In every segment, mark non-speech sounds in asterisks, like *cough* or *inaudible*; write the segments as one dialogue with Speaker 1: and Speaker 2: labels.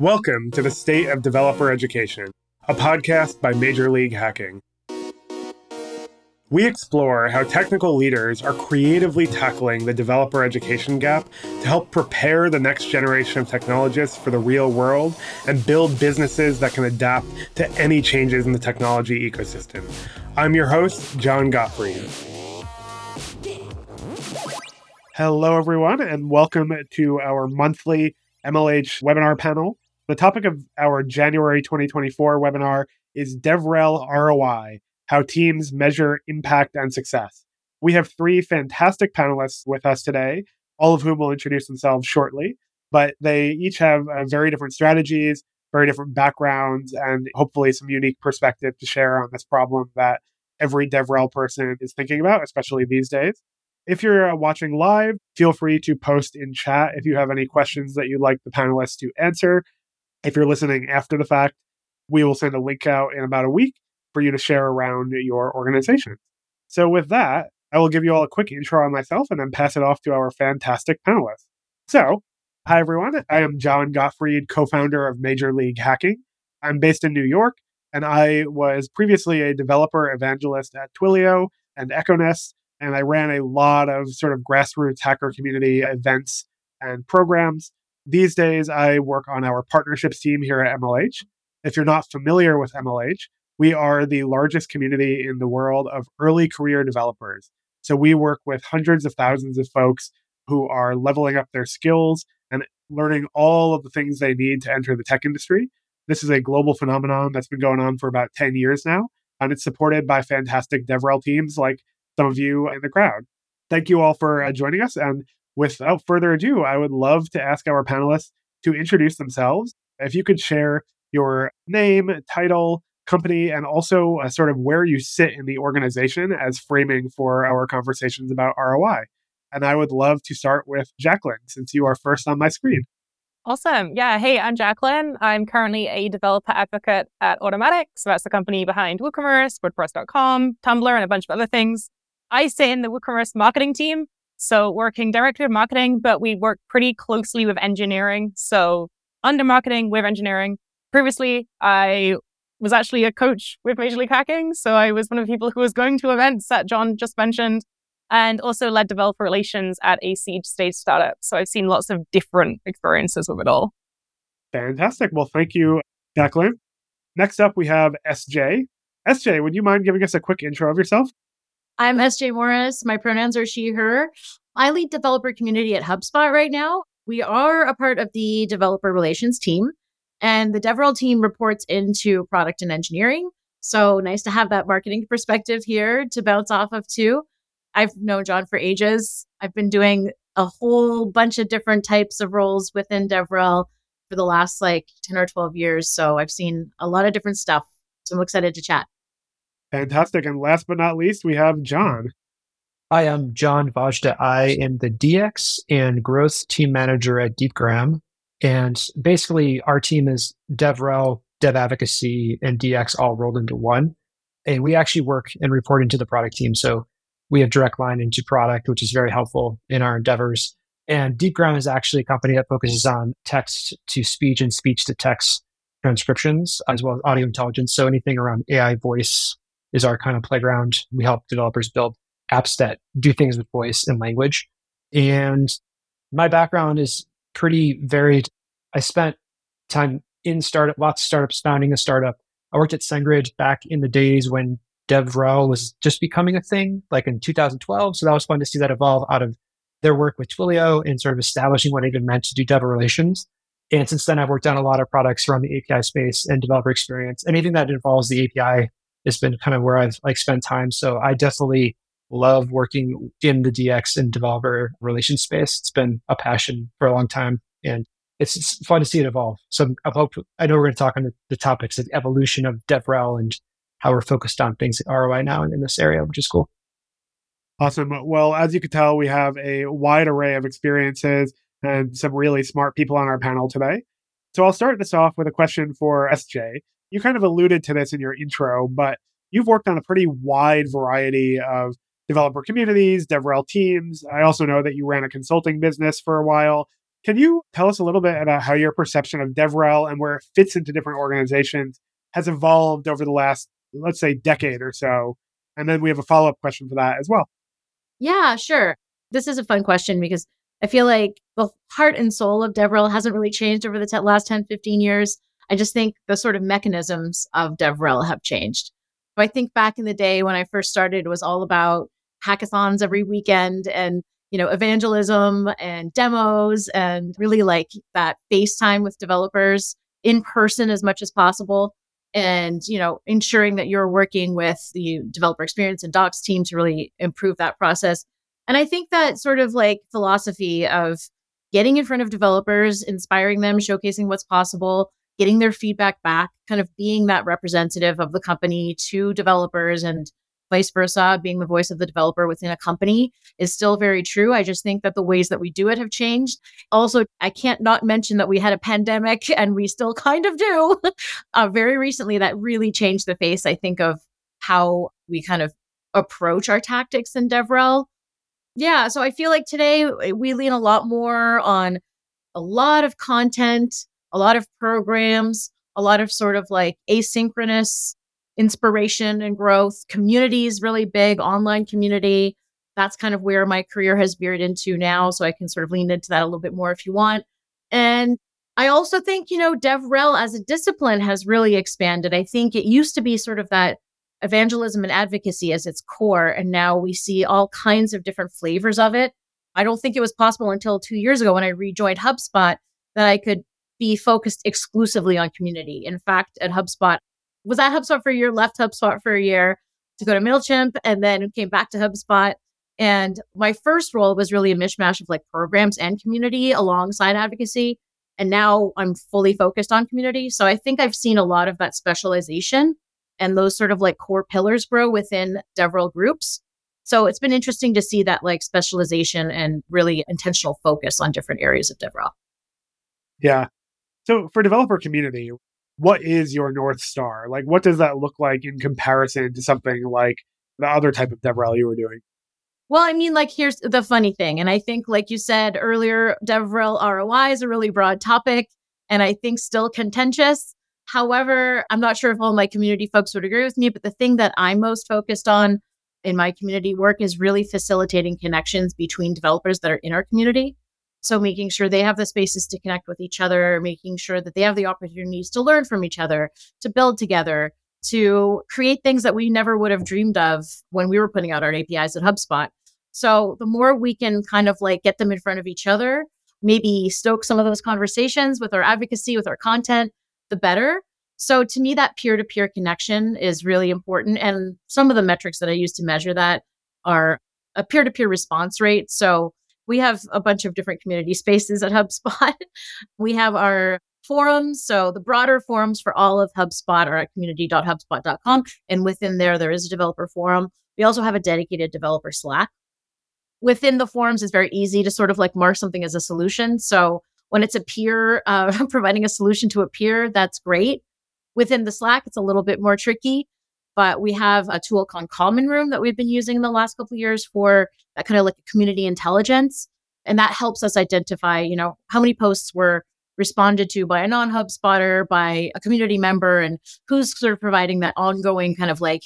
Speaker 1: Welcome to the State of Developer Education, a podcast by Major League Hacking. We explore how technical leaders are creatively tackling the developer education gap to help prepare the next generation of technologists for the real world and build businesses that can adapt to any changes in the technology ecosystem. I'm your host, Jon Gottfried. Hello, everyone, and welcome to our monthly MLH webinar panel. The topic of our January 2024 webinar is DevRel ROI How Teams Measure Impact and Success. We have three fantastic panelists with us today, all of whom will introduce themselves shortly, but they each have uh, very different strategies, very different backgrounds, and hopefully some unique perspective to share on this problem that every DevRel person is thinking about, especially these days. If you're uh, watching live, feel free to post in chat if you have any questions that you'd like the panelists to answer. If you're listening after the fact, we will send a link out in about a week for you to share around your organization. So, with that, I will give you all a quick intro on myself and then pass it off to our fantastic panelists. So, hi everyone. I am Jon Gottfried, co founder of Major League Hacking. I'm based in New York, and I was previously a developer evangelist at Twilio and Econest, and I ran a lot of sort of grassroots hacker community events and programs. These days, I work on our partnerships team here at MLH. If you're not familiar with MLH, we are the largest community in the world of early career developers. So we work with hundreds of thousands of folks who are leveling up their skills and learning all of the things they need to enter the tech industry. This is a global phenomenon that's been going on for about 10 years now, and it's supported by fantastic DevRel teams like some of you in the crowd. Thank you all for uh, joining us. And without further ado, I would love to ask our panelists to introduce themselves. If you could share your name, title, company, and also uh, sort of where you sit in the organization as framing for our conversations about ROI. And I would love to start with Jacklyn, since you are first on my screen.
Speaker 2: Awesome. Yeah. Hey, I'm Jacklyn. I'm currently a developer advocate at Automattic. So that's the company behind WooCommerce, WordPress.com, Tumblr, and a bunch of other things. I sit in the WooCommerce marketing team. So working directly with marketing, but we work pretty closely with engineering. So under marketing with engineering. Previously, I was actually a coach with Major League Hacking. So I was one of the people who was going to events that John just mentioned and also led developer relations at a seed stage startup. So I've seen lots of different experiences with it all.
Speaker 1: Fantastic. Well, thank you, Jacklyn. Next up, we have SJ. SJ, would you mind giving us a quick intro of yourself?
Speaker 3: I'm SJ Morris. My pronouns are she, her. I lead developer community at HubSpot right now. We are a part of the developer relations team, and the DevRel team reports into product and engineering. So nice to have that marketing perspective here to bounce off of too. I've known John for ages. I've been doing a whole bunch of different types of roles within DevRel for the last like 10 or 12 years. So I've seen a lot of different stuff. So I'm excited to chat.
Speaker 1: Fantastic. And last but not least, we have John.
Speaker 4: Hi, I'm John Vajda. I am the DX and growth team manager at DeepGram. And basically, our team is DevRel, Dev Advocacy, and DX all rolled into one. And we actually work and report into the product team. So we have direct line into product, which is very helpful in our endeavors. And DeepGram is actually a company that focuses on text to speech and speech to text transcriptions, as well as audio intelligence. So anything around AI voice is our kind of playground. We help developers build apps that do things with voice and language. And my background is pretty varied. I spent time in startup, lots of startups, founding a startup. I worked at SendGrid back in the days when DevRel was just becoming a thing, like in 2012. So that was fun to see that evolve out of their work with Twilio and sort of establishing what it even meant to do dev relations. And since then, I've worked on a lot of products around the API space and developer experience. Anything that involves the API has been kind of where I've like spent time. So I definitely love working in the DX and developer relation space. It's been a passion for a long time and it's, it's fun to see it evolve. So I hope, I know we're going to talk on the, the topics, the evolution of DevRel and how we're focused on things ROI now in this area, which is cool.
Speaker 1: Awesome. Well, as you can tell, we have a wide array of experiences and some really smart people on our panel today. So I'll start this off with a question for SJ you kind of alluded to this in your intro, but you've worked on a pretty wide variety of developer communities, DevRel teams. I also know that you ran a consulting business for a while. Can you tell us a little bit about how your perception of DevRel and where it fits into different organizations has evolved over the last, let's say, decade or so? And then we have a follow up question for that as well.
Speaker 3: Yeah, sure. This is a fun question because I feel like the heart and soul of DevRel hasn't really changed over the t- last 10, 15 years. I just think the sort of mechanisms of DevRel have changed. I think back in the day when I first started, it was all about hackathons every weekend and you know evangelism and demos and really like that FaceTime with developers in person as much as possible and you know ensuring that you're working with the developer experience and docs team to really improve that process and i think that sort of like philosophy of getting in front of developers inspiring them showcasing what's possible getting their feedback back kind of being that representative of the company to developers and vice versa, being the voice of the developer within a company is still very true. I just think that the ways that we do it have changed. Also, I can't not mention that we had a pandemic *laughs* and we still kind of do *laughs* uh, very recently that really changed the face, I think, of how we kind of approach our tactics in DevRel. Yeah, so I feel like today eh, we lean a lot more on a lot of content, a lot of programs, a lot of sort of like asynchronous inspiration and growth. Community is really big, online community. That's kind of where my career has veered into now. So I can sort of lean into that a little bit more if you want. And I also think, you know, DevRel as a discipline has really expanded. I think it used to be sort of that evangelism and advocacy as its core. And now we see all kinds of different flavors of it. I don't think it was possible until two years ago when I rejoined HubSpot that I could be focused exclusively on community. In fact, at HubSpot, was at HubSpot for a year, left HubSpot for a year to go to MailChimp, and then came back to HubSpot. And my first role was really a mishmash of like programs and community alongside advocacy. And now I'm fully focused on community. So I think I've seen a lot of that specialization and those sort of like core pillars grow within DevRel groups. So it's been interesting to see that like specialization and really intentional focus on different areas of DevRel.
Speaker 1: Yeah. So for developer community, what is your North Star? Like, what does that look like in comparison to something like the other type of DevRel you were doing?
Speaker 3: Well, I mean, like, here's the funny thing. And I think, like you said earlier, DevRel ROI is a really broad topic and I think still contentious. However, I'm not sure if all my community folks would agree with me, but the thing that I'm most focused on in my community work is really facilitating connections between developers that are in our community. So making sure they have the spaces to connect with each other, making sure that they have the opportunities to learn from each other, to build together, to create things that we never would have dreamed of when we were putting out our APIs at HubSpot. So the more we can kind of like get them in front of each other, maybe stoke some of those conversations with our advocacy, with our content, the better. So to me, that peer to peer connection is really important. And some of the metrics that I use to measure that are a peer to peer response rate. So we have a bunch of different community spaces at *laughs* HubSpot. we have our forums. So the broader forums for all of HubSpot are at community.hubspot.com. And within there, there is a developer forum. We also have a dedicated developer Slack. Within the forums, it's very easy to sort of like mark something as a solution. So when it's a peer uh, *laughs* providing a solution to a peer, that's great. Within the Slack, it's a little bit more tricky but we have a tool called Common Room that we've been using in the last couple of years for that kind of like community intelligence. And that helps us identify, you know, how many posts were responded to by a non HubSpotter, by a community member, and who's sort of providing that ongoing kind of like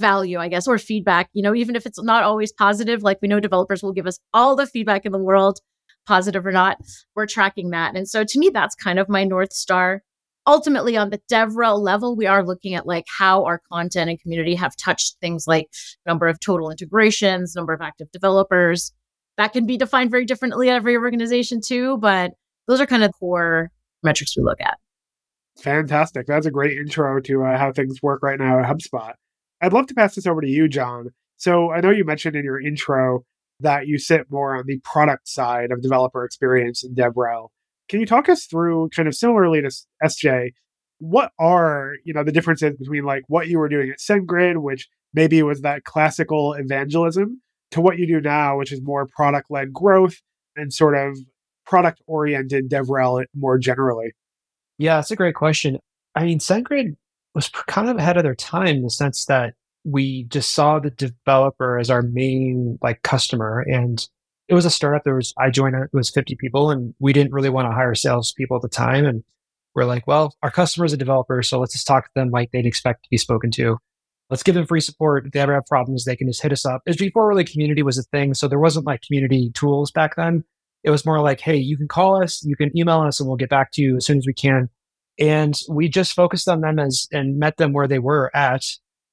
Speaker 3: value, I guess, or feedback, you know, even if it's not always positive, like we know developers will give us all the feedback in the world, positive or not, we're tracking that. And so to me, that's kind of my North Star ultimately on the DevRel level, we are looking at like how our content and community have touched things like number of total integrations, number of active developers. That can be defined very differently at every organization too, but those are kind of core metrics we look at.
Speaker 1: Fantastic. That's a great intro to uh, how things work right now at HubSpot. I'd love to pass this over to you, John. So I know you mentioned in your intro that you sit more on the product side of developer experience in DevRel. Can you talk us through kind of similarly to SJ, what are, you know, the differences between like what you were doing at SendGrid, which maybe was that classical evangelism, to what you do now, which is more product led growth and sort of product oriented DevRel more generally?
Speaker 4: Yeah, that's a great question. I mean, SendGrid was kind of ahead of their time in the sense that we just saw the developer as our main like customer and it was a startup. There was I joined it was 50 people, and we didn't really want to hire salespeople at the time. And we're like, well, our customer is a developer, so let's just talk to them like they'd expect to be spoken to. Let's give them free support. If they ever have problems, they can just hit us up. It's before really community was a thing, so there wasn't like community tools back then. It was more like, hey, you can call us, you can email us, and we'll get back to you as soon as we can. And we just focused on them as and met them where they were at,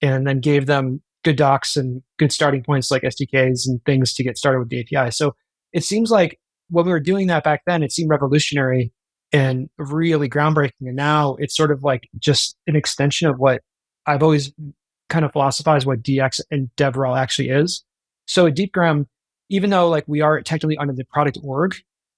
Speaker 4: and then gave them good docs and good starting points like SDKs and things to get started with the API. So it seems like when we were doing that back then, it seemed revolutionary and really groundbreaking. And now it's sort of like just an extension of what I've always kind of philosophized what DX and DevRel actually is. So at DeepGram, even though like we are technically under the product org,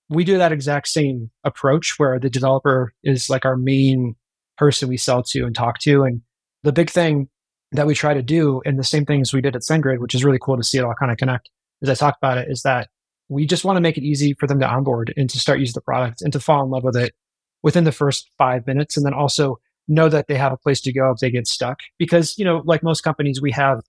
Speaker 4: we do that exact same approach where the developer is like our main person we sell to and talk to. And the big thing that we try to do, and the same things we did at SendGrid, which is really cool to see it all kind of connect, as I talked about it, is that we just want to make it easy for them to onboard and to start using the product and to fall in love with it within the first five minutes. And then also know that they have a place to go if they get stuck. Because, you know, like most companies, we have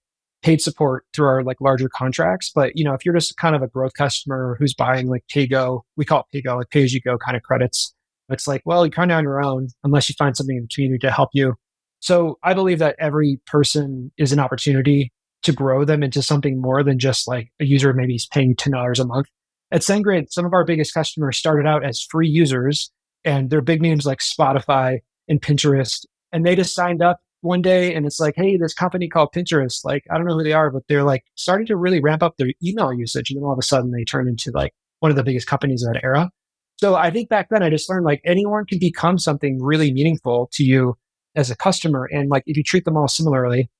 Speaker 4: paid support through our like larger contracts. But, you know, if you're just kind of a growth customer who's buying like PayGo, we call it PayGo, like pay as you go kind of credits. It's like, well, you're kind of on your own unless you find something in the community to help you. So I believe that every person is an opportunity to grow them into something more than just like a user maybe is paying $10 a month. At SendGrid, some of our biggest customers started out as free users and they're big names like Spotify and Pinterest. And they just signed up one day and it's like, hey, this company called Pinterest, like, I don't know who they are, but they're like starting to really ramp up their email usage. And then all of a sudden they turn into like one of the biggest companies of that era. So I think back then I just learned like anyone can become something really meaningful to you as a customer. And like if you treat them all similarly,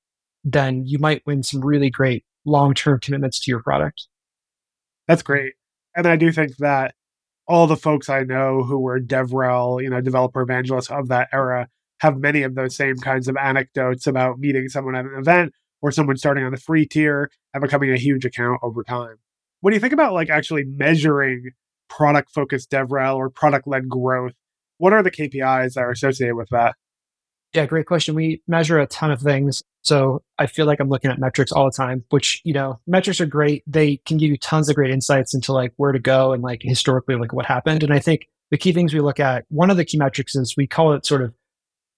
Speaker 4: then you might win some really great long term commitments to your product.
Speaker 1: That's great. And I do think that all the folks I know who were DevRel, you know, developer evangelists of that era have many of those same kinds of anecdotes about meeting someone at an event or someone starting on the free tier and becoming a huge account over time. When you think about like actually measuring product focused DevRel or product led growth, what are the KPIs that are associated with that?
Speaker 4: Yeah, great question. We measure a ton of things. So I feel like I'm looking at metrics all the time, which, you know, metrics are great. They can give you tons of great insights into like where to go and like historically, like what happened. And I think the key things we look at, one of the key metrics is we call it sort of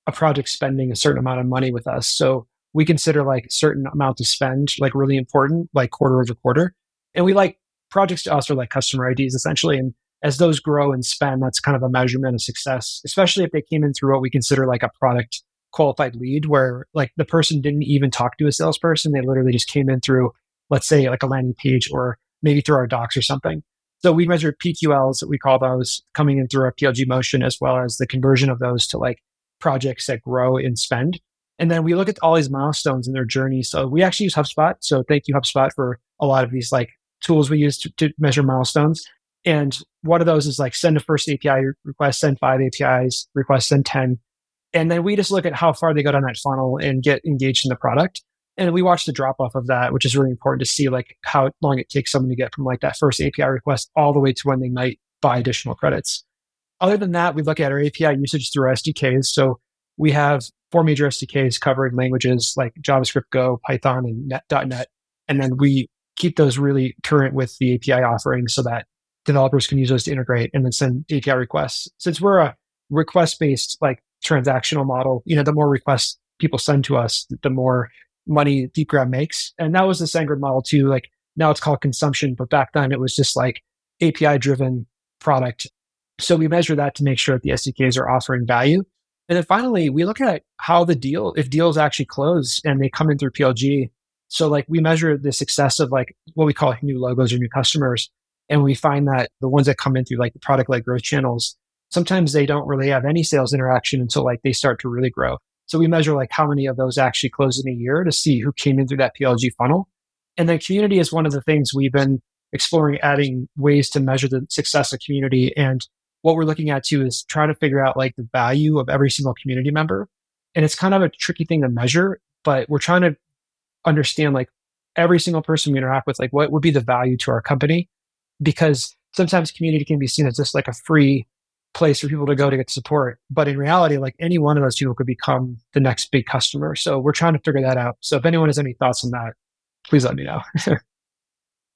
Speaker 4: a project spending a certain amount of money with us. So we consider like certain amount to spend like really important, like quarter over quarter. And we like projects to us are like customer IDs essentially. And as those grow and spend, that's kind of a measurement of success, especially if they came in through what we consider like a product qualified lead, where like the person didn't even talk to a salesperson. They literally just came in through, let's say, like a landing page or maybe through our docs or something. So we measure PQLs that we call those coming in through our PLG motion, as well as the conversion of those to like projects that grow in spend. And then we look at all these milestones in their journey. So we actually use HubSpot. So thank you, HubSpot, for a lot of these like tools we use to, to measure milestones. And one of those is like send a first API request, send five APIs, request, send 10. And then we just look at how far they go down that funnel and get engaged in the product. And we watch the drop off of that, which is really important to see like how long it takes someone to get from like that first API request all the way to when they might buy additional credits. Other than that, we look at our API usage through our SDKs. So we have four major SDKs covering languages like JavaScript, Go, Python, and .NET. And then we keep those really current with the API offerings so that developers can use those to integrate and then send API requests. Since we're a request based like transactional model, you know, the more requests people send to us, the more money DeepGram makes. And that was the SendGrid model too. Like now it's called consumption, but back then it was just like API driven product. So we measure that to make sure that the SDKs are offering value. And then finally, we look at how the deal, if deals actually close and they come in through PLG. So like we measure the success of like what we call new logos or new customers. And we find that the ones that come in through like the product led growth channels, sometimes they don't really have any sales interaction until like they start to really grow. So we measure like how many of those actually close in a year to see who came in through that PLG funnel. And then community is one of the things we've been exploring adding ways to measure the success of community. And what we're looking at too is trying to figure out like the value of every single community member. And it's kind of a tricky thing to measure, but we're trying to understand like every single person we interact with, like what would be the value to our company? Because sometimes community can be seen as just like a free place for people to go to get support. But in reality, like any one of those people could become the next big customer. So we're trying to figure that out. So if anyone has any thoughts on that, please let me know. *laughs*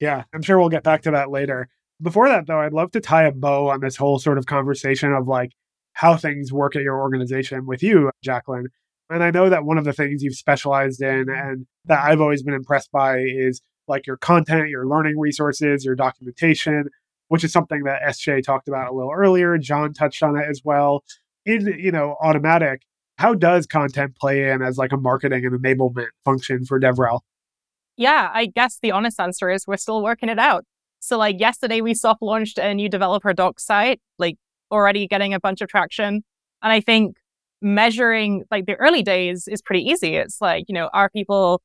Speaker 1: Yeah, I'm sure we'll get back to that later. Before that, though, I'd love to tie a bow on this whole sort of conversation of like how things work at your organization with you, Jacklyn. And I know that one of the things you've specialized in and that I've always been impressed by is like your content, your learning resources, your documentation, which is something that SJ talked about a little earlier. John touched on it as well. In, you know, Automattic, how does content play in as like a marketing and enablement function for DevRel?
Speaker 2: Yeah, I guess the honest answer is we're still working it out. So like yesterday we soft launched a new developer doc site, like already getting a bunch of traction. And I think measuring like the early days is pretty easy. It's like, you know, are people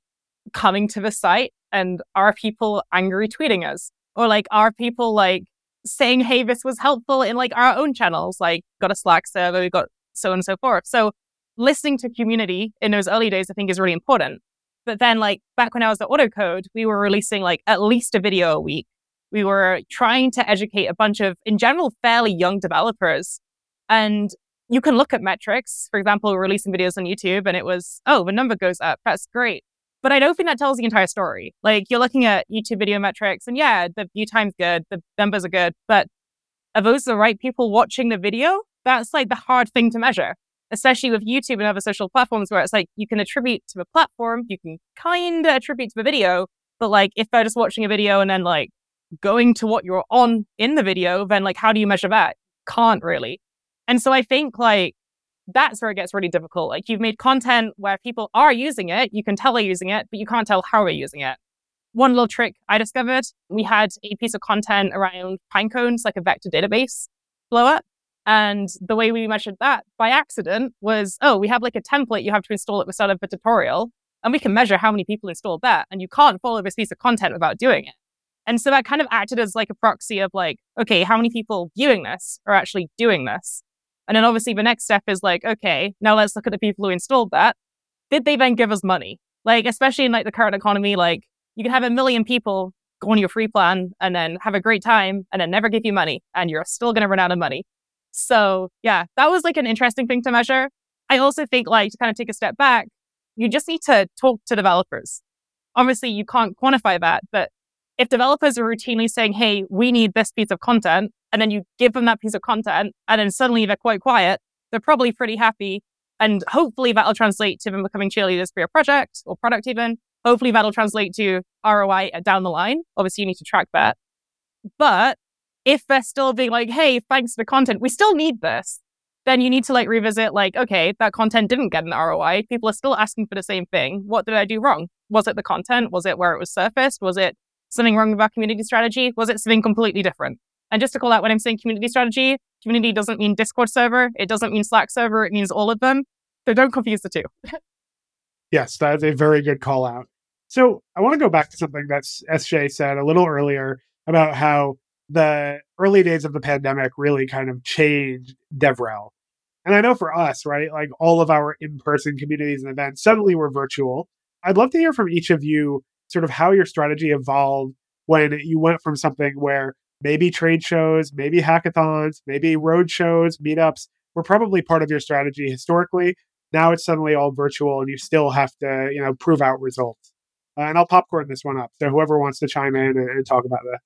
Speaker 2: coming to the site and are people angry tweeting us? Or like, are people like saying, hey, this was helpful in like our own channels? Like, got a Slack server, we got so on and so forth. So listening to community in those early days, I think is really important. But then, like back when I was at Autocode, we were releasing like at least a video a week. We were trying to educate a bunch of, in general, fairly young developers. And you can look at metrics. For example, releasing videos on YouTube and it was, oh, the number goes up. That's great. But I don't think that tells the entire story. Like you're looking at YouTube video metrics and yeah, the view time's good, the numbers are good, but are those the right people watching the video? That's like the hard thing to measure, especially with YouTube and other social platforms where it's like you can attribute to the platform, you can kind of attribute to the video, but like if they're just watching a video and then like going to what you're on in the video, then like how do you measure that? Can't really. And so I think like that's where it gets really difficult. Like you've made content where people are using it, you can tell they're using it, but you can't tell how they're using it. One little trick I discovered, we had a piece of content around Pinecone's, like a vector database blow up. And the way we measured that by accident was, oh, we have like a template you have to install at the start of the tutorial, and we can measure how many people installed that. And you can't follow this piece of content without doing it. And so that kind of acted as like a proxy of like, okay, how many people viewing this are actually doing this? And then obviously the next step is like, okay, now let's look at the people who installed that. Did they then give us money? Like, especially in like the current economy, like you can have a million people go on your free plan and then have a great time and then never give you money and you're still going to run out of money. So yeah, that was like an interesting thing to measure. I also think like to kind of take a step back, you just need to talk to developers. Obviously you can't quantify that, but if developers are routinely saying, Hey, we need this piece of content, and then you give them that piece of content and then suddenly they're quite quiet, they're probably pretty happy. And hopefully that'll translate to them becoming cheerleaders for your project or product even. Hopefully that'll translate to ROI down the line. Obviously you need to track that. But if they're still being like, hey, thanks for the content, we still need this, then you need to like revisit like, okay, that content didn't get an ROI. People are still asking for the same thing. What did I do wrong? Was it the content? Was it where it was surfaced? Was it something wrong with our community strategy? Was it something completely different? And just to call out when I'm saying community strategy, community doesn't mean Discord server. It doesn't mean Slack server. It means all of them. So don't confuse the two. *laughs*
Speaker 1: yes, that is a very good call out. So I want to go back to something that SJ said a little earlier about how the early days of the pandemic really kind of changed DevRel. And I know for us, right, like all of our in person communities and events suddenly were virtual. I'd love to hear from each of you sort of how your strategy evolved when you went from something where maybe trade shows, maybe hackathons, maybe road shows, meetups were probably part of your strategy historically. Now it's suddenly all virtual and you still have to, you know, prove out results. Uh, and I'll popcorn this one up. So whoever wants to chime in and, and talk about that.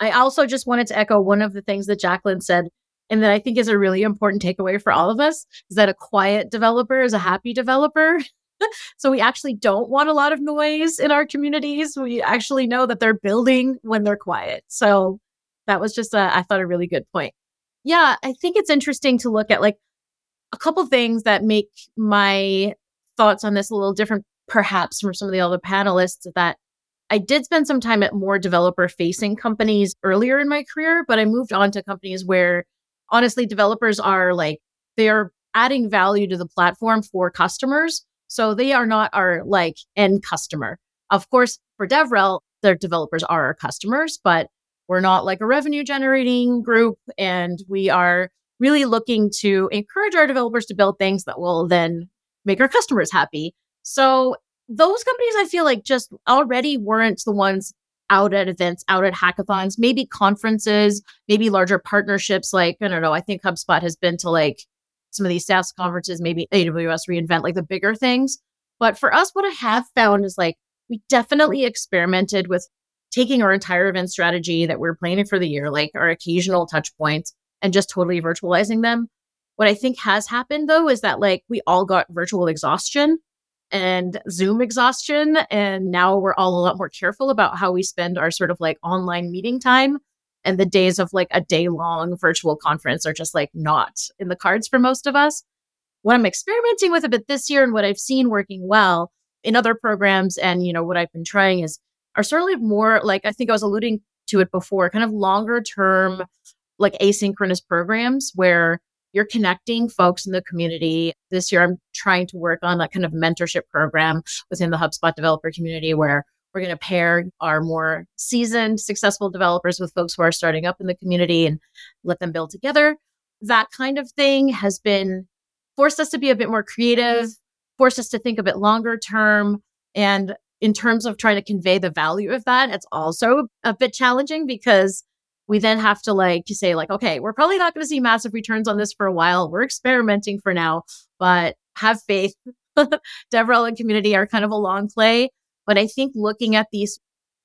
Speaker 3: I also just wanted to echo one of the things that Jacklyn said, and that I think is a really important takeaway for all of us is that a quiet developer is a happy developer. *laughs* so we actually don't want a lot of noise in our communities. We actually know that they're building when they're quiet. So that was just a, I thought a really good point. Yeah, I think it's interesting to look at like a couple things that make my thoughts on this a little different, perhaps from some of the other panelists. That I did spend some time at more developer facing companies earlier in my career, but I moved on to companies where honestly developers are like, they are adding value to the platform for customers. So they are not our like end customer. Of course, for DevRel, their developers are our customers, but we're not like a revenue generating group. And we are really looking to encourage our developers to build things that will then make our customers happy. So those companies I feel like just already weren't the ones out at events, out at hackathons, maybe conferences, maybe larger partnerships. Like, I don't know, I think HubSpot has been to like some of these SaaS conferences, maybe AWS reInvent, like the bigger things. But for us, what I have found is like we definitely experimented with taking our entire event strategy that we're planning for the year, like our occasional touch points, and just totally virtualizing them. What I think has happened though is that like we all got virtual exhaustion and Zoom exhaustion. And now we're all a lot more careful about how we spend our sort of like online meeting time. And the days of like a day long virtual conference are just like not in the cards for most of us. What I'm experimenting with a bit this year and what I've seen working well in other programs and, you know, what I've been trying is are certainly more like I think I was alluding to it before, kind of longer term, like asynchronous programs where you're connecting folks in the community. This year, I'm trying to work on a kind of mentorship program within the HubSpot developer community where we're going to pair our more seasoned, successful developers with folks who are starting up in the community and let them build together. That kind of thing has been forced us to be a bit more creative, forced us to think a bit longer term. And in terms of trying to convey the value of that, it's also a bit challenging because we then have to like to say like okay we're probably not going to see massive returns on this for a while. We're experimenting for now but have faith. *laughs* Devrel and community are kind of a long play but i think looking at these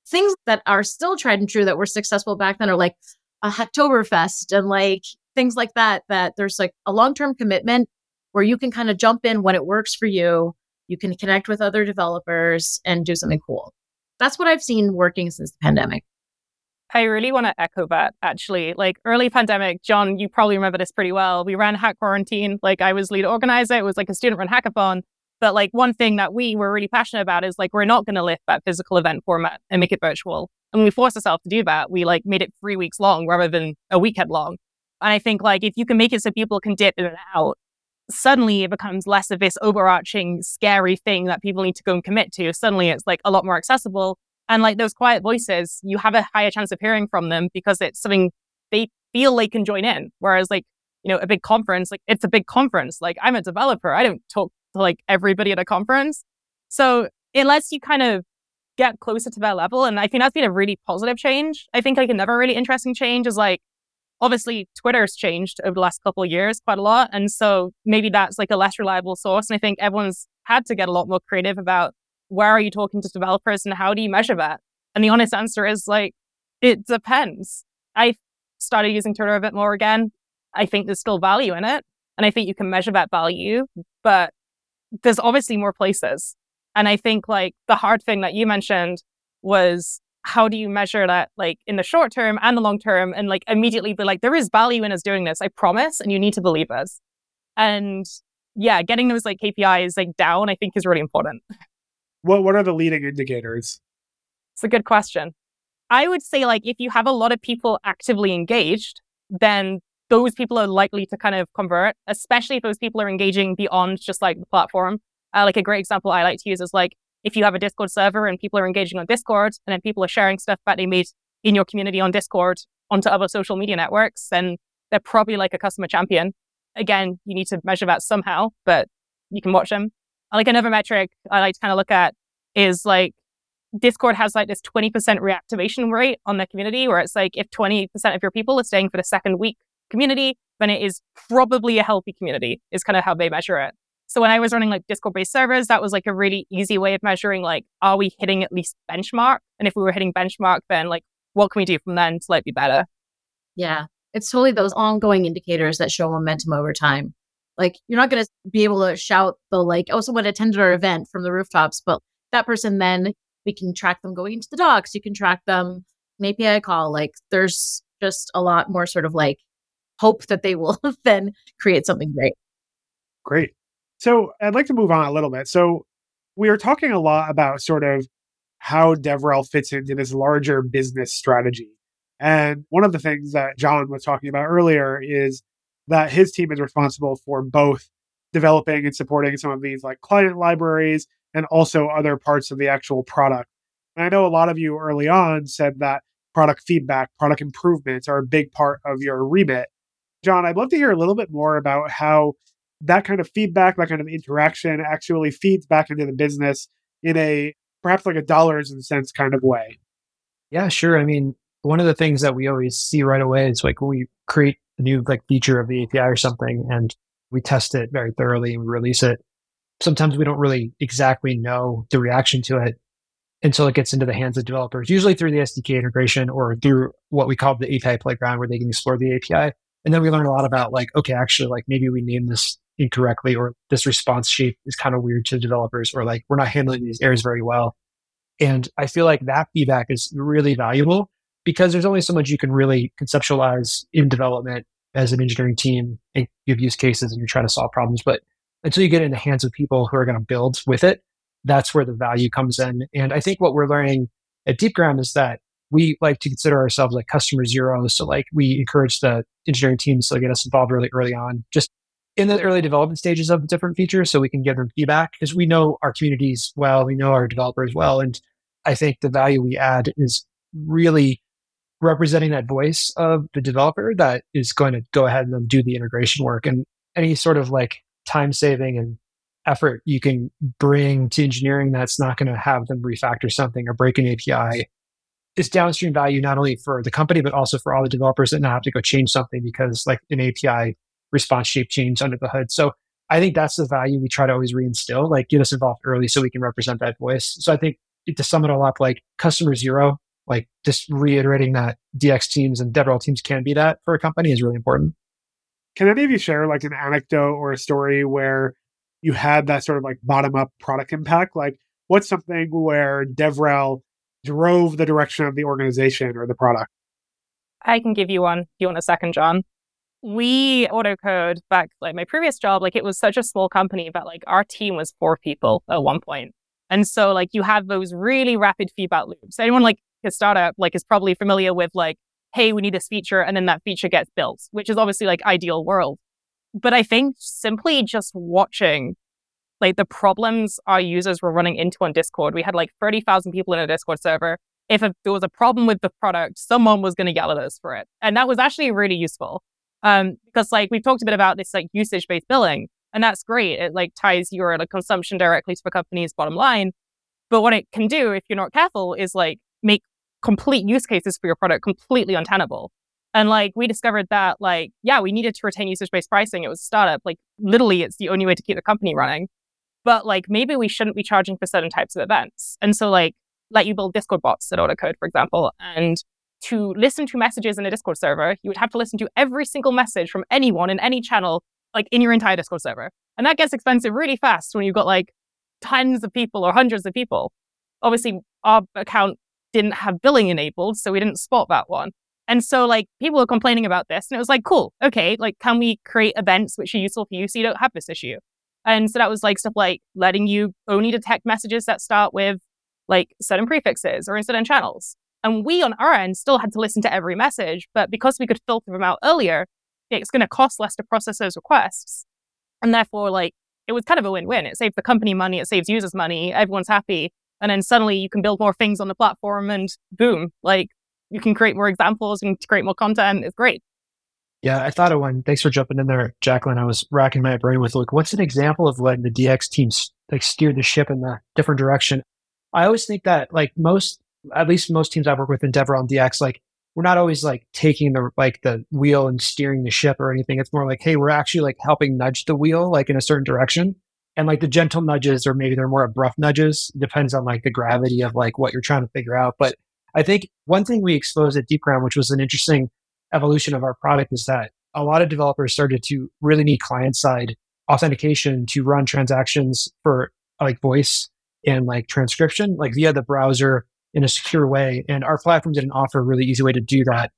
Speaker 3: things that are still tried and true that were successful back then are like a Hacktoberfest and like things like that that there's like a long-term commitment where you can kind of jump in when it works for you you can connect with other developers and do something cool that's what i've seen working since the pandemic
Speaker 2: I really want to echo that actually. Like early pandemic, John, you probably remember this pretty well. We ran Hack Quarantine. Like I was lead organizer. It was like a student run hackathon. But like one thing that we were really passionate about is like we're not going to lift that physical event format and make it virtual. And we forced ourselves to do that. We like made it three weeks long rather than a weekend long. And I think like if you can make it so people can dip in and out, suddenly it becomes less of this overarching scary thing that people need to go and commit to. Suddenly it's like a lot more accessible and like those quiet voices, you have a higher chance of hearing from them because it's something they feel they can join in. Whereas like, you know, a big conference, like it's a big conference. Like I'm a developer. I don't talk to like everybody at a conference. So it lets you kind of get closer to that level. And I think that's been a really positive change. I think like another really interesting change is like obviously Twitter's changed over the last couple of years quite a lot. And so maybe that's like a less reliable source. And I think everyone's had to get a lot more creative about where are you talking to developers and how do you measure that? And the honest answer is like, it depends. I started using Twitter a bit more again. I think there's still value in it. And I think you can measure that value, but there's obviously more places. And I think like the hard thing that you mentioned was how do you measure that like in the short term and the long term and like immediately be like, there is value in us doing this, I promise, and you need to believe us. And yeah, getting those like KPIs like down, I think is really important.
Speaker 1: What what are the leading indicators?
Speaker 2: It's a good question. I would say like if you have a lot of people actively engaged, then those people are likely to kind of convert, especially if those people are engaging beyond just like the platform. Uh, like a great example I like to use is like if you have a Discord server and people are engaging on Discord and then people are sharing stuff that they made in your community on Discord onto other social media networks, then they're probably like a customer champion. Again, you need to measure that somehow, but you can watch them like another metric I like to kind of look at is like Discord has like this 20% reactivation rate on the community where it's like if 20% of your people are staying for the second week community, then it is probably a healthy community is kind of how they measure it. So when I was running like Discord based servers, that was like a really easy way of measuring like, are we hitting at least benchmark? And if we were hitting benchmark, then like, what can we do from then to like be better?
Speaker 3: Yeah. It's totally those ongoing indicators that show momentum over time. Like you're not going to be able to shout the like, oh, someone attended our event from the rooftops, but that person then we can track them going into the docs. You can track them an API call. Like there's just a lot more sort of like hope that they will *laughs* then create something great.
Speaker 1: Great. So I'd like to move on a little bit. So we are talking a lot about sort of how DevRel fits into this larger business strategy. And one of the things that John was talking about earlier is that his team is responsible for both developing and supporting some of these like client libraries and also other parts of the actual product. And I know a lot of you early on said that product feedback, product improvements are a big part of your remit. John, I'd love to hear a little bit more about how that kind of feedback, that kind of interaction actually feeds back into the business in a perhaps like a dollars and cents kind of way.
Speaker 4: Yeah, sure. I mean, one of the things that we always see right away is like when we create a new like feature of the API or something, and we test it very thoroughly and we release it. Sometimes we don't really exactly know the reaction to it. until it gets into the hands of developers, usually through the SDK integration or through what we call the API playground where they can explore the API. And then we learn a lot about like, okay, actually, like maybe we name this incorrectly or this response shape is kind of weird to developers or like we're not handling these errors very well. And I feel like that feedback is really valuable because there's only so much you can really conceptualize in development as an engineering team and you have use cases and you're trying to solve problems. But until you get in the hands of people who are going to build with it, that's where the value comes in. And I think what we're learning at DeepGram is that we like to consider ourselves like customer zero. So like we encourage the engineering teams to get us involved really early on, just in the early development stages of different features so we can give them feedback because we know our communities well, we know our developers well. And I think the value we add is really representing that voice of the developer that is going to go ahead and do the integration work and any sort of like time saving and effort you can bring to engineering that's not going to have them refactor something or break an API is downstream value not only for the company but also for all the developers that now have to go change something because like an API response shape change under the hood. So I think that's the value we try to always reinstill, like get us involved early so we can represent that voice. So I think to sum it all up, like customer zero, like just reiterating that DX teams and DevRel teams can be that for a company is really important.
Speaker 1: Can any of you share like an anecdote or a story where you had that sort of like bottom up product impact? Like what's something where DevRel drove the direction of the organization or the product?
Speaker 2: I can give you one if you want a second, John we autocode back like my previous job like it was such a small company but like our team was four people at one point. And so like you have those really rapid feedback loops. Anyone like a startup like is probably familiar with like hey we need this feature and then that feature gets built which is obviously like ideal world. But i think simply just watching like the problems our users were running into on discord we had like 30000 people in a discord server. If there was a problem with the product someone was going to yell at us for it. And that was actually really useful um, because like we've talked a bit about this like usage based billing, and that's great. It like ties your like consumption directly to the company's bottom line. But what it can do, if you're not careful, is like make complete use cases for your product completely untenable. And like we discovered that like, yeah, we needed to retain usage based pricing. It was a startup. Like literally it's the only way to keep the company running. But like maybe we shouldn't be charging for certain types of events. And so like let you build Discord bots at Autocode, for example, and to listen to messages in a Discord server, you would have to listen to every single message from anyone in any channel, like in your entire Discord server. And that gets expensive really fast when you've got like tens of people or hundreds of people. Obviously, our account didn't have billing enabled, so we didn't spot that one. And so, like, people were complaining about this, and it was like, cool, okay, like, can we create events which are useful for you so you don't have this issue? And so that was like stuff like letting you only detect messages that start with like certain prefixes or incident channels. And we on our end still had to listen to every message, but because we could filter them out earlier, it's going to cost less to process those requests. And therefore, like, it was kind of a win win. It saved the company money, it saves users money, everyone's happy. And then suddenly you can build more things on the platform and boom, like, you can create more examples and create more content. It's great.
Speaker 4: Yeah, I thought of one. Thanks for jumping in there, Jacklyn. I was racking my brain with like, what's an example of when the DX teams like steered the ship in the different direction? I always think that like most at least most teams I work with DevRel and DX, like we're not always like taking the like the wheel and steering the ship or anything. It's more like, hey, we're actually like helping nudge the wheel like in a certain direction. And like the gentle nudges, or maybe they're more abrupt nudges, depends on like the gravity of like what you're trying to figure out. But I think one thing we exposed at DeepGram, which was an interesting evolution of our product, is that a lot of developers started to really need client side authentication to run transactions for like voice and like transcription, like via the browser in a secure way. And our platform didn't offer a really easy way to do that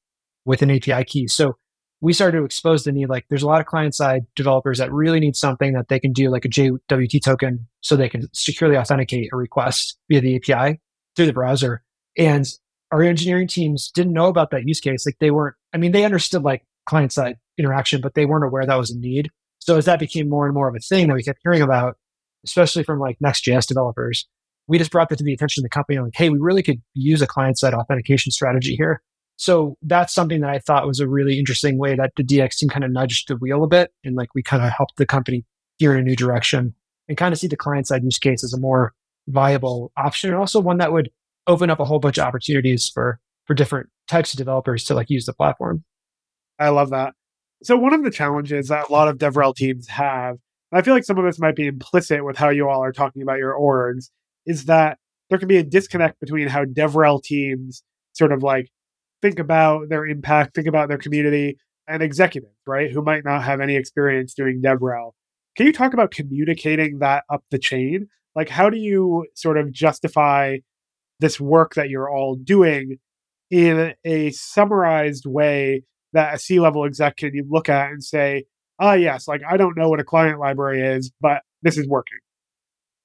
Speaker 4: with an API key. So we started to expose the need. Like there's a lot of client side developers that really need something that they can do like a JWT token so they can securely authenticate a request via the API through the browser. And our engineering teams didn't know about that use case. Like they weren't, I mean, they understood like client side interaction, but they weren't aware that was a need. So as that became more and more of a thing that we kept hearing about, especially from like Next.js developers, we just brought that to the attention of the company. Like, hey, we really could use a client side authentication strategy here. So that's something that I thought was a really interesting way that the DX team kind of nudged the wheel a bit. And like we kind of helped the company gear in a new direction and kind of see the client side use case as a more viable option and also one that would open up a whole bunch of opportunities for for different types of developers to like use the platform.
Speaker 1: I love that. So one of the challenges that a lot of DevRel teams have, I feel like some of this might be implicit with how you all are talking about your orgs, is that there can be a disconnect between how DevRel teams sort of like think about their impact, think about their community, and executives, right, who might not have any experience doing DevRel. Can you talk about communicating that up the chain? Like, how do you sort of justify this work that you're all doing in a summarized way that a C level exec can look at and say, ah, yes, like I don't know what a client library is, but this is working.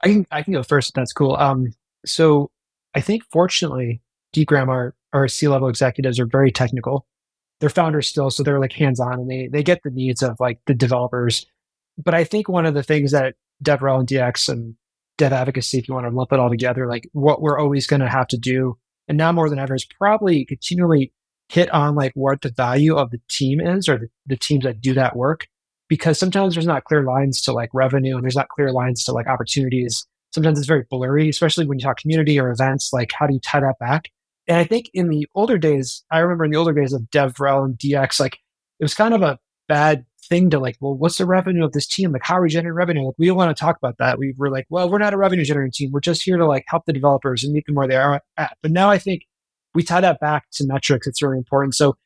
Speaker 4: I can I can go first. That's cool. Um, so I think fortunately, Deepgram our our C level executives are very technical. They're founders still, so they're like hands on and they they get the needs of like the developers. But I think one of the things that DevRel and DX and dev advocacy, if you want to lump it all together, like what we're always going to have to do, and now more than ever, is probably continually hit on like what the value of the team is or the, the teams that do that work because sometimes there's not clear lines to like revenue and there's not clear lines to like opportunities. Sometimes it's very blurry, especially when you talk community or events. Like, how do you tie that back? And I think in the older days, I remember in the older days of DevRel and DX, like it was kind of a bad thing to like, well, what's the revenue of this team? Like, how are we generating revenue? Like, we don't want to talk about that. We were like, well, we're not a revenue generating team. We're just here to like help the developers and meet them where they are at. But now I think we tie that back to metrics. It's really important. So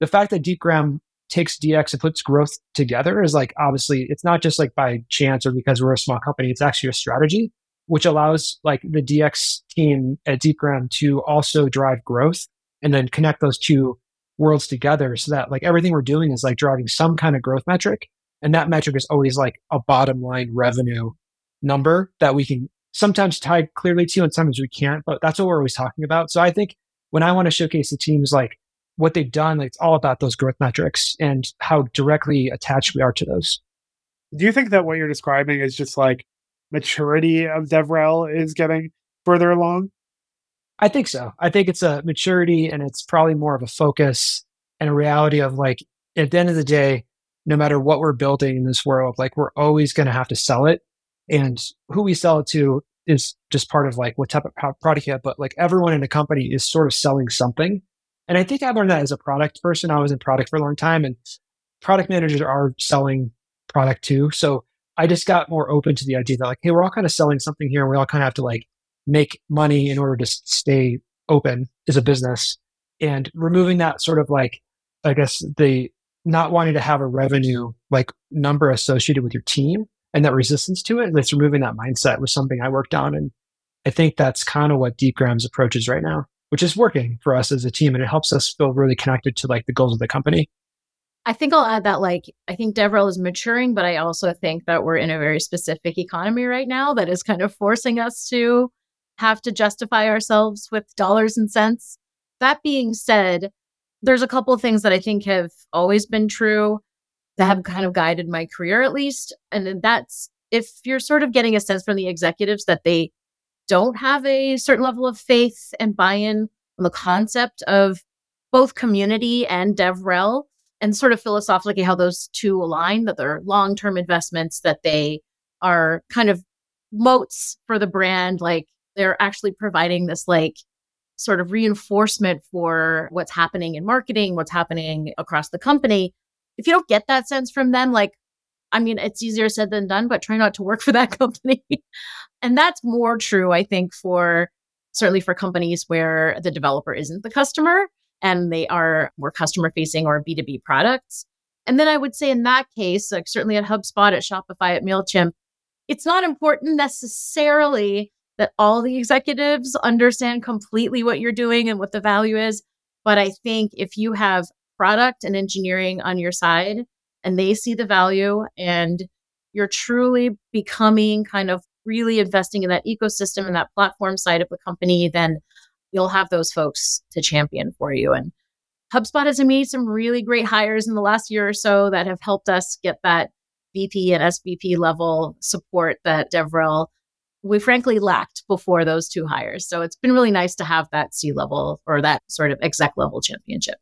Speaker 4: the fact that Deepgram takes DX and puts growth together is like obviously it's not just like by chance or because we're a small company. It's actually a strategy which allows like the DX team at Deepgram to also drive growth and then connect those two worlds together so that like everything we're doing is like driving some kind of growth metric. And that metric is always like a bottom line revenue number that we can sometimes tie clearly to and sometimes we can't, but that's what we're always talking about. So I think when I want to showcase the teams like what they've done, like, it's all about those growth metrics and how directly attached we are to those.
Speaker 1: Do you think that what you're describing is just like maturity of DevRel is getting further along?
Speaker 4: I think so. I think it's a maturity and it's probably more of a focus and a reality of like, at the end of the day, no matter what we're building in this world, like we're always going to have to sell it. And who we sell it to is just part of like what type of product you have. But like everyone in a company is sort of selling something. And I think I learned that as a product person. I was in product for a long time and product managers are selling product too. So I just got more open to the idea that like, hey, we're all kind of selling something here and we all kind of have to like make money in order to stay open as a business. And removing that sort of like, I guess the not wanting to have a revenue like number associated with your team and that resistance to it. It's removing that mindset was something I worked on. And I think that's kind of what Deepgram's approach is right now which is working for us as a team. And it helps us feel really connected to like the goals of the company.
Speaker 3: I think I'll add that like I think DevRel is maturing, but I also think that we're in a very specific economy right now that is kind of forcing us to have to justify ourselves with dollars and cents. That being said, there's a couple of things that I think have always been true that have kind of guided my career at least. And that's if you're sort of getting a sense from the executives that they don't have a certain level of faith and buy-in on the concept of both community and DevRel and sort of philosophically how those two align, that they're long-term investments, that they are kind of moats for the brand. Like they're actually providing this like sort of reinforcement for what's happening in marketing, what's happening across the company. If you don't get that sense from them, like I mean, it's easier said than done, but try not to work for that *laughs* company. And that's more true, I think, for certainly for companies where the developer isn't the customer and they are more customer facing or B2B products. And then I would say in that case, like certainly at HubSpot, at Shopify, at MailChimp, it's not important necessarily that all the executives understand completely what you're doing and what the value is. But I think if you have product and engineering on your side, and they see the value and you're truly becoming kind of really investing in that ecosystem and that platform side of the company, then you'll have those folks to champion for you. And HubSpot has made some really great hires in the last year or so that have helped us get that VP and SVP level support that DevRel we frankly lacked before those two hires. So it's been really nice to have that C level or that sort of exec level championship.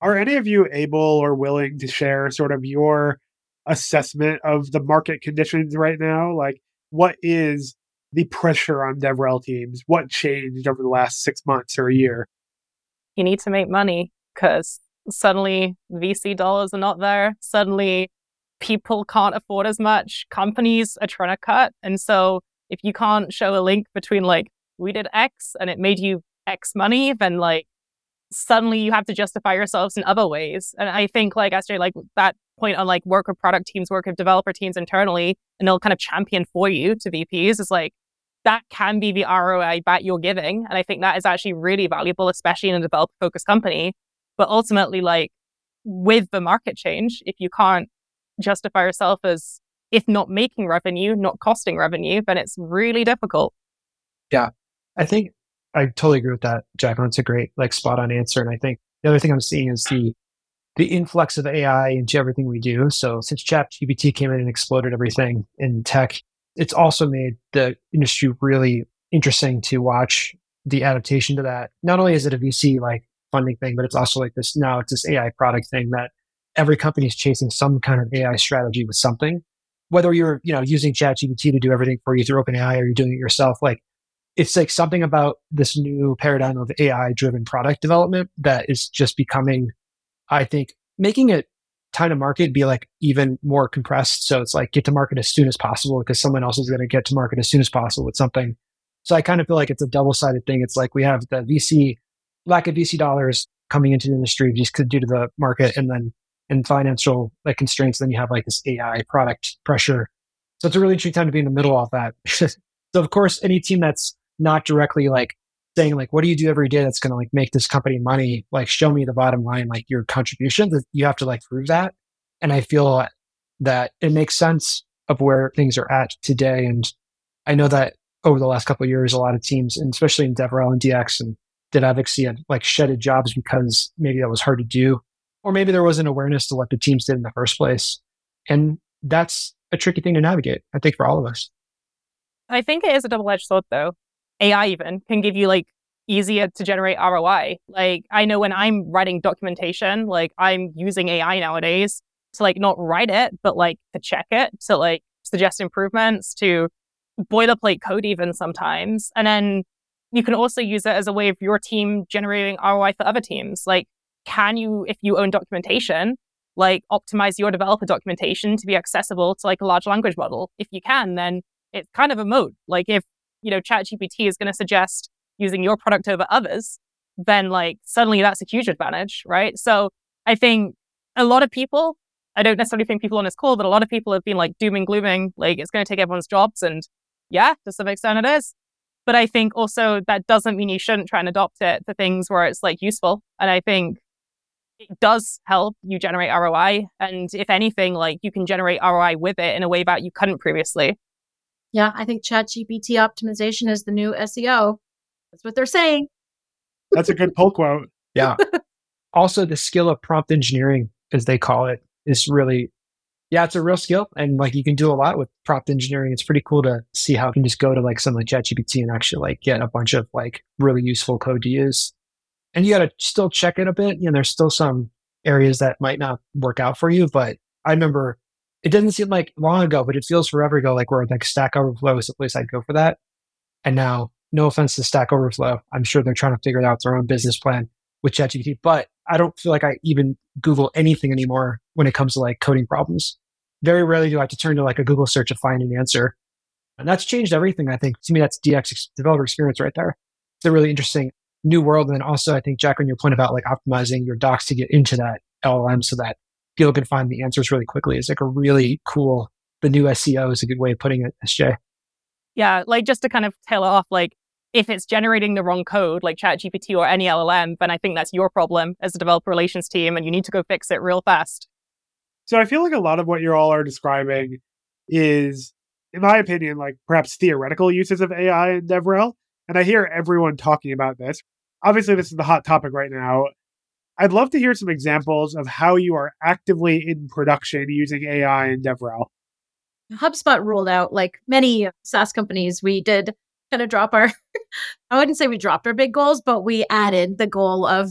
Speaker 1: Are any of you able or willing to share sort of your assessment of the market conditions right now? Like, what is the pressure on DevRel teams? What changed over the last six months or a year?
Speaker 2: You need to make money because suddenly VC dollars are not there. Suddenly people can't afford as much. Companies are trying to cut. And so if you can't show a link between like we did X and it made you X money, then like suddenly you have to justify yourselves in other ways. And I think like SJ, like that point on like work with product teams, work with developer teams internally, and they'll kind of champion for you to VPs is like that can be the ROI that you're giving. And I think that is actually really valuable, especially in a developer focused company. But ultimately, like with the market change, if you can't justify yourself as if not making revenue, not costing revenue, then it's really difficult.
Speaker 4: Yeah. I think I totally agree with that, Jacklyn. It's a great, like, spot on answer. And I think the other thing I'm seeing is the the influx of AI into everything we do. So since ChatGPT came in and exploded everything in tech, it's also made the industry really interesting to watch the adaptation to that. Not only is it a VC like funding thing, but it's also like this now it's this AI product thing that every company is chasing some kind of AI strategy with something. Whether you're, you know, using ChatGPT to do everything for you through OpenAI or you're doing it yourself, like it's like something about this new paradigm of AI driven product development that is just becoming, I think, making it time to market be like even more compressed. So it's like get to market as soon as possible because someone else is going to get to market as soon as possible with something. So I kind of feel like it's a double sided thing. It's like we have the VC lack of VC dollars coming into the industry just due to the market and then and financial like constraints. Then you have like this AI product pressure. So it's a really interesting time to be in the middle of that. *laughs* so of course, any team that's not directly like saying like, what do you do every day that's going to like make this company money? Like, show me the bottom line, like your contribution. That you have to like prove that. And I feel that it makes sense of where things are at today. And I know that over the last couple of years, a lot of teams, and especially in DevRel and DX and Dev Advocacy, had like shedded jobs because maybe that was hard to do, or maybe there wasn't awareness to what the teams did in the first place. And that's a tricky thing to navigate, I think, for all of us.
Speaker 2: I think it is a double edged sword, though, AI even can give you like easier to generate ROI. Like I know when I'm writing documentation, like I'm using AI nowadays to like not write it, but like to check it, to like suggest improvements, to boilerplate code even sometimes. And then you can also use it as a way of your team generating ROI for other teams. Like, can you, if you own documentation, like optimize your developer documentation to be accessible to like a large language model? If you can, then it's kind of a moat. Like if you know, ChatGPT is going to suggest using your product over others, then like suddenly that's a huge advantage, right? So I think a lot of people, I don't necessarily think people on this call, but a lot of people have been like doom and glooming, like it's going to take everyone's jobs. And yeah, to some extent it is. But I think also that doesn't mean you shouldn't try and adopt it for things where it's like useful. And I think it does help you generate ROI. And if anything, like you can generate ROI with it in a way that you couldn't previously.
Speaker 3: Yeah, I think Chat GPT optimization is the new SEO. That's what they're saying.
Speaker 1: That's a good pull quote.
Speaker 4: Yeah. *laughs* also, the skill of prompt engineering, as they call it, is really, yeah, it's a real skill. And like you can do a lot with prompt engineering. It's pretty cool to see how you can just go to like something like ChatGPT and actually like get a bunch of like really useful code to use. And you got to still check it a bit. You know, there's still some areas that might not work out for you. But I remember it doesn't seem like long ago, but it feels forever ago, like where like Stack Overflow is the place I'd go for that. And now, no offense to Stack Overflow, I'm sure they're trying to figure out their own business plan with ChatGPT, but I don't feel like I even Google anything anymore when it comes to like coding problems. Very rarely do I have to turn to like a Google search to find an answer. And that's changed everything. I think to me, that's DX developer experience right there. It's a really interesting new world. And then also, I think, Jack, on your point about like optimizing your docs to get into that LLM so that people can find the answers really quickly is like a really cool, the new SEO is a good way of putting it, SJ.
Speaker 2: Yeah, like just to kind of tail it off, like if it's generating the wrong code, like ChatGPT or any LLM, then I think that's your problem as a developer relations team and you need to go fix it real fast.
Speaker 1: So I feel like a lot of what you all are describing is, in my opinion, like perhaps theoretical uses of AI in DevRel. And I hear everyone talking about this. Obviously, this is the hot topic right now. I'd love to hear some examples of how you are actively in production using AI in DevRel.
Speaker 3: HubSpot rolled out, like many SaaS companies, we did kind of drop our, *laughs* I wouldn't say we dropped our big goals, but we added the goal of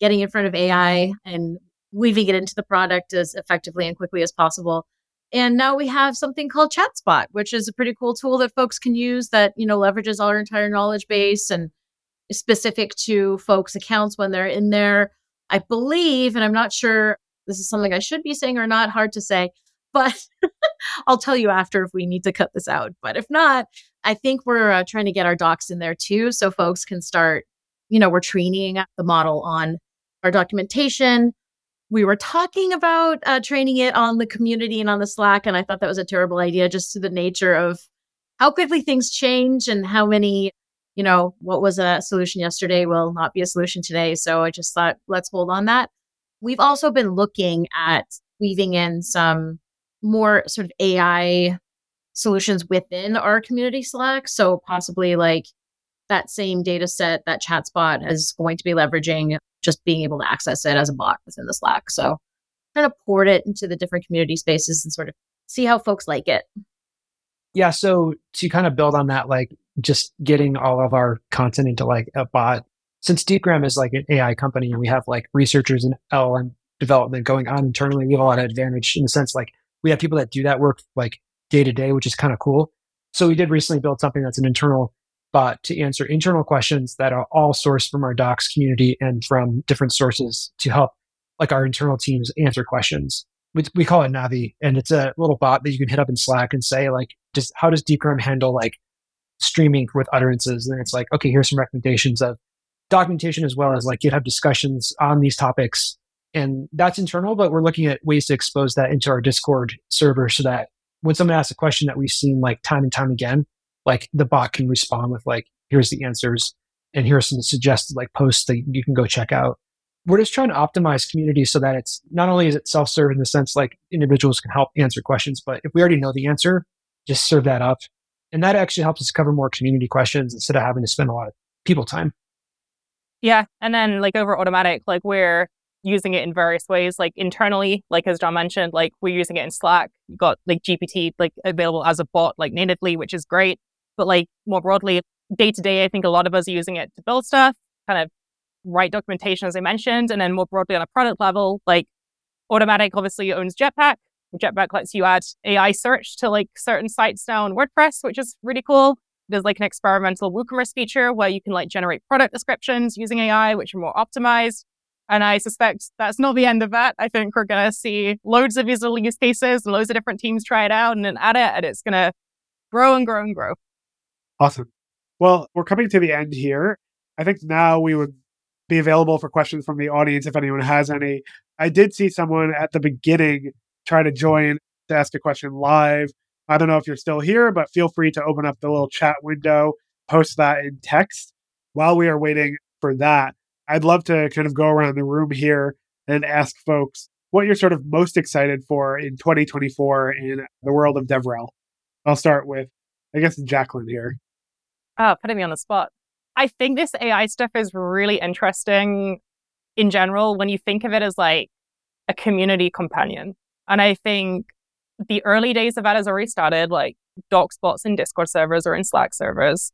Speaker 3: getting in front of AI and weaving it into the product as effectively and quickly as possible. And now we have something called ChatSpot, which is a pretty cool tool that folks can use that, you know, leverages our entire knowledge base and specific to folks' accounts when they're in there I believe, and I'm not sure this is something I should be saying or not, hard to say, but *laughs* I'll tell you after if we need to cut this out. But if not, I think we're uh, trying to get our docs in there too, so folks can start. You know, we're training the model on our documentation. We were talking about uh, training it on the community and on the Slack, and I thought that was a terrible idea, just to the nature of how quickly things change and how many you know, what was a solution yesterday will not be a solution today. So I just thought, let's hold on that. We've also been looking at weaving in some more sort of AI solutions within our community Slack. So possibly like that same data set that ChatSpot is going to be leveraging, just being able to access it as a bot within the Slack. So kind of port it into the different community spaces and sort of see how folks like it.
Speaker 4: Yeah. So to kind of build on that, like just getting all of our content into like a bot. Since Deepgram is like an AI company and we have like researchers and LLM development going on internally, we have a lot of advantage in the sense like we have people that do that work like day to day, which is kind of cool. So we did recently build something that's an internal bot to answer internal questions that are all sourced from our docs community and from different sources to help like our internal teams answer questions. We, we call it Navi and it's a little bot that you can hit up in Slack and say like, just how does Deepgram handle like streaming with utterances. And it's like, okay, here's some recommendations of documentation as well as like GitHub discussions on these topics. And that's internal, but we're looking at ways to expose that into our Discord server so that when someone asks a question that we've seen like time and time again, like the bot can respond with like, here's the answers and here's some suggested like posts that you can go check out. We're just trying to optimize community so that it's not only is it self-serve in the sense like individuals can help answer questions, but if we already know the answer, just serve that up and that actually helps us cover more community questions instead of having to spend a lot of people time.
Speaker 2: Yeah. And then like over Automattic, like we're using it in various ways, like internally, like as John mentioned, like we're using it in Slack. You got like GPT like available as a bot, like natively, which is great. But like more broadly, day to day, I think a lot of us are using it to build stuff, kind of write documentation, as I mentioned. And then more broadly on a product level, like Automattic obviously owns Jetpack, Jetpack lets you add AI search to like certain sites now on WordPress, which is really cool. There's like an experimental WooCommerce feature where you can like generate product descriptions using AI, which are more optimized. And I suspect that's not the end of that. I think we're going to see loads of visual use cases and loads of different teams try it out and then add it, and it's going to grow and grow and grow.
Speaker 1: Awesome. Well, we're coming to the end here. I think now we would be available for questions from the audience if anyone has any. I did see someone at the beginning try to join to ask a question live. I don't know if you're still here, but feel free to open up the little chat window, post that in text. While we are waiting for that, I'd love to kind of go around the room here and ask folks what you're sort of most excited for in 2024 in the world of DevRel. I'll start with, I guess, Jacklyn here.
Speaker 2: Oh, putting me on the spot. I think this AI stuff is really interesting in general when you think of it as like a community companion. And I think the early days of that has already started, like doc spots in Discord servers or in Slack servers.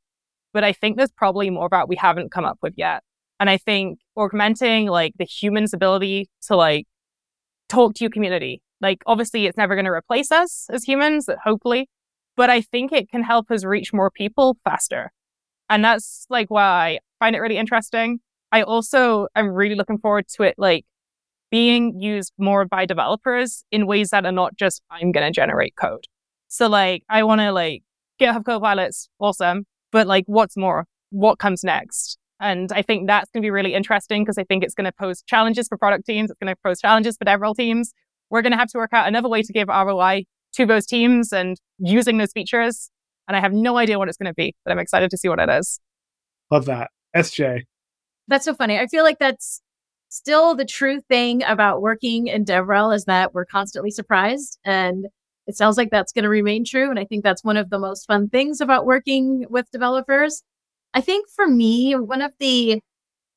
Speaker 2: But I think there's probably more that we haven't come up with yet. And I think augmenting like the human's ability to like talk to your community. Like obviously it's never going to replace us as humans, hopefully, but I think it can help us reach more people faster. And that's like why I find it really interesting. I also am really looking forward to it like being used more by developers in ways that are not just I'm going to generate code. So like I want to like GitHub Copilot's awesome, but like what's more? What comes next? And I think that's going to be really interesting because I think it's going to pose challenges for product teams. It's going to pose challenges for DevRel teams. We're going to have to work out another way to give ROI to those teams and using those features. And I have no idea what it's going to be, but I'm excited to see what it is.
Speaker 1: Love that. SJ.
Speaker 3: That's so funny. I feel like that's still the true thing about working in DevRel is that we're constantly surprised. And it sounds like that's going to remain true. And I think that's one of the most fun things about working with developers. I think for me, one of the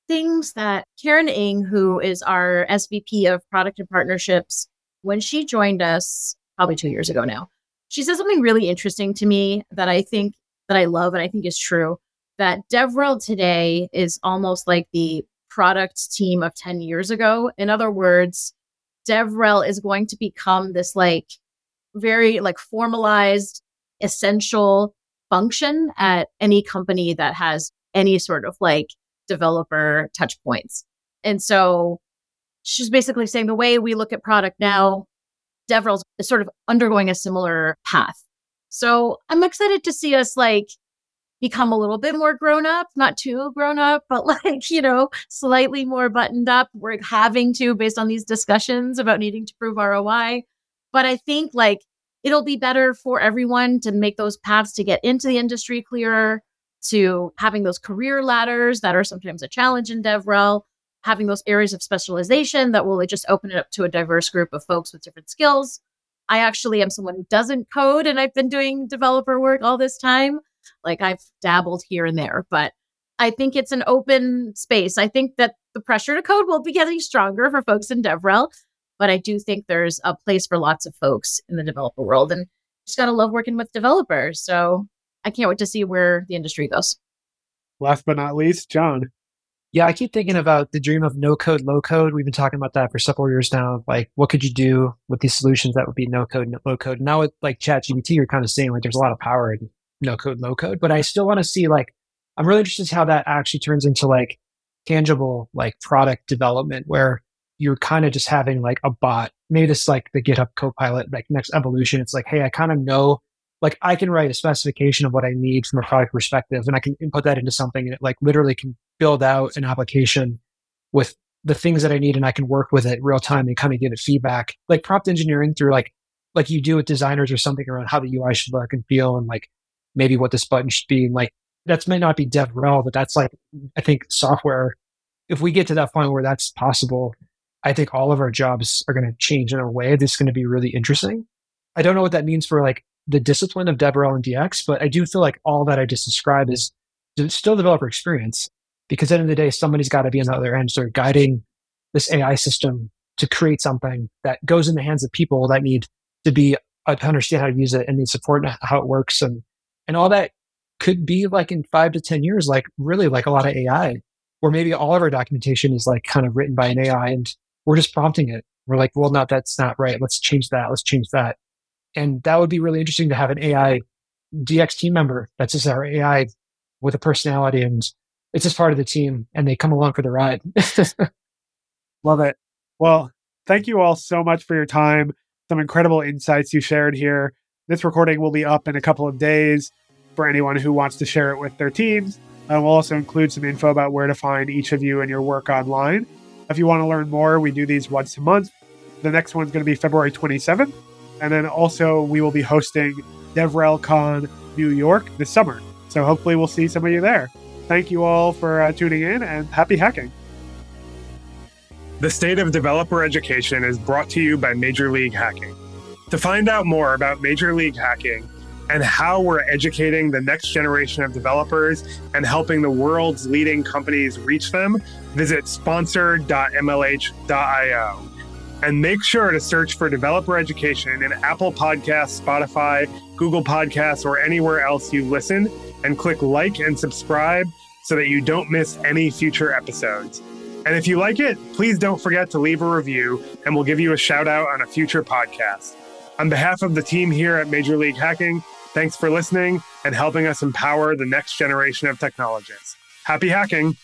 Speaker 3: things that Karen Ng, who is our SVP of product and partnerships, when she joined us probably two years ago now, she said something really interesting to me that I think that I love and I think is true that DevRel today is almost like the product team of 10 years ago. In other words, DevRel is going to become this like very like formalized, essential function at any company that has any sort of like developer touch points. And so she's basically saying the way we look at product now, DevRel is sort of undergoing a similar path. So I'm excited to see us like become a little bit more grown up, not too grown up, *laughs* but like, you know, slightly more buttoned up. We're having to based on these discussions about needing to prove ROI. But I think like it'll be better for everyone to make those paths to get into the industry clearer, to having those career ladders that are sometimes a challenge in DevRel, having those areas of specialization that will just open it up to a diverse group of folks with different skills. I actually am someone who doesn't code and I've been doing developer work all this time. Like I've dabbled here and there, but I think it's an open space. I think that the pressure to code will be getting stronger for folks in DevRel, but I do think there's a place for lots of folks in the developer world and just got to love working with developers. So I can't wait to see where the industry goes.
Speaker 1: Last but not least, John.
Speaker 4: Yeah, I keep thinking about the dream of no code, low code. We've been talking about that for several years now. Like, what could you do with these solutions that would be no code, no, low code? Now with like ChatGPT, you're kind of saying like there's a lot of power in no code, low code, but I still want to see like, I'm really interested in how that actually turns into like tangible, like product development where you're kind of just having like a bot. Maybe this like the GitHub Copilot, like next evolution. It's like, hey, I kind of know like I can write a specification of what I need from a product perspective and I can input that into something and it like literally can build out an application with the things that I need and I can work with it real time and kind of give it feedback. Like prompt engineering through like like you do with designers or something around how the UI should look and feel and like maybe what this button should be. And like that's may not be DevRel, but that's like I think software. If we get to that point where that's possible, I think all of our jobs are going to change in a way that's going to be really interesting. I don't know what that means for like the discipline of DevRel and DX, but I do feel like all that I just described is still developer experience because at the end of the day, somebody's got to be on the other end, sort of guiding this AI system to create something that goes in the hands of people that need to be uh, to understand how to use it and need support and how it works and and all that could be like in five to ten years, like really like a lot of AI, where maybe all of our documentation is like kind of written by an AI and we're just prompting it. We're like, well, no, that's not right. Let's change that. Let's change that. And that would be really interesting to have an AI DX team member that's just our AI with a personality and it's just part of the team and they come along for the ride. *laughs*
Speaker 1: Love it. Well, thank you all so much for your time. Some incredible insights you shared here. This recording will be up in a couple of days for anyone who wants to share it with their teams. And we'll also include some info about where to find each of you and your work online. If you want to learn more, we do these once a month. The next one's going to be February 27th. And then also, we will be hosting DevRelCon New York this summer. So hopefully, we'll see some of you there. Thank you all for uh, tuning in and happy hacking.
Speaker 5: The State of Developer Education is brought to you by Major League Hacking. To find out more about Major League Hacking and how we're educating the next generation of developers and helping the world's leading companies reach them, visit sponsor.mlh.io. And make sure to search for developer education in Apple Podcasts, Spotify, Google Podcasts, or anywhere else you listen, and click like and subscribe so that you don't miss any future episodes. And if you like it, please don't forget to leave a review, and we'll give you a shout out on a future podcast. On behalf of the team here at Major League Hacking, thanks for listening and helping us empower the next generation of technologists. Happy hacking!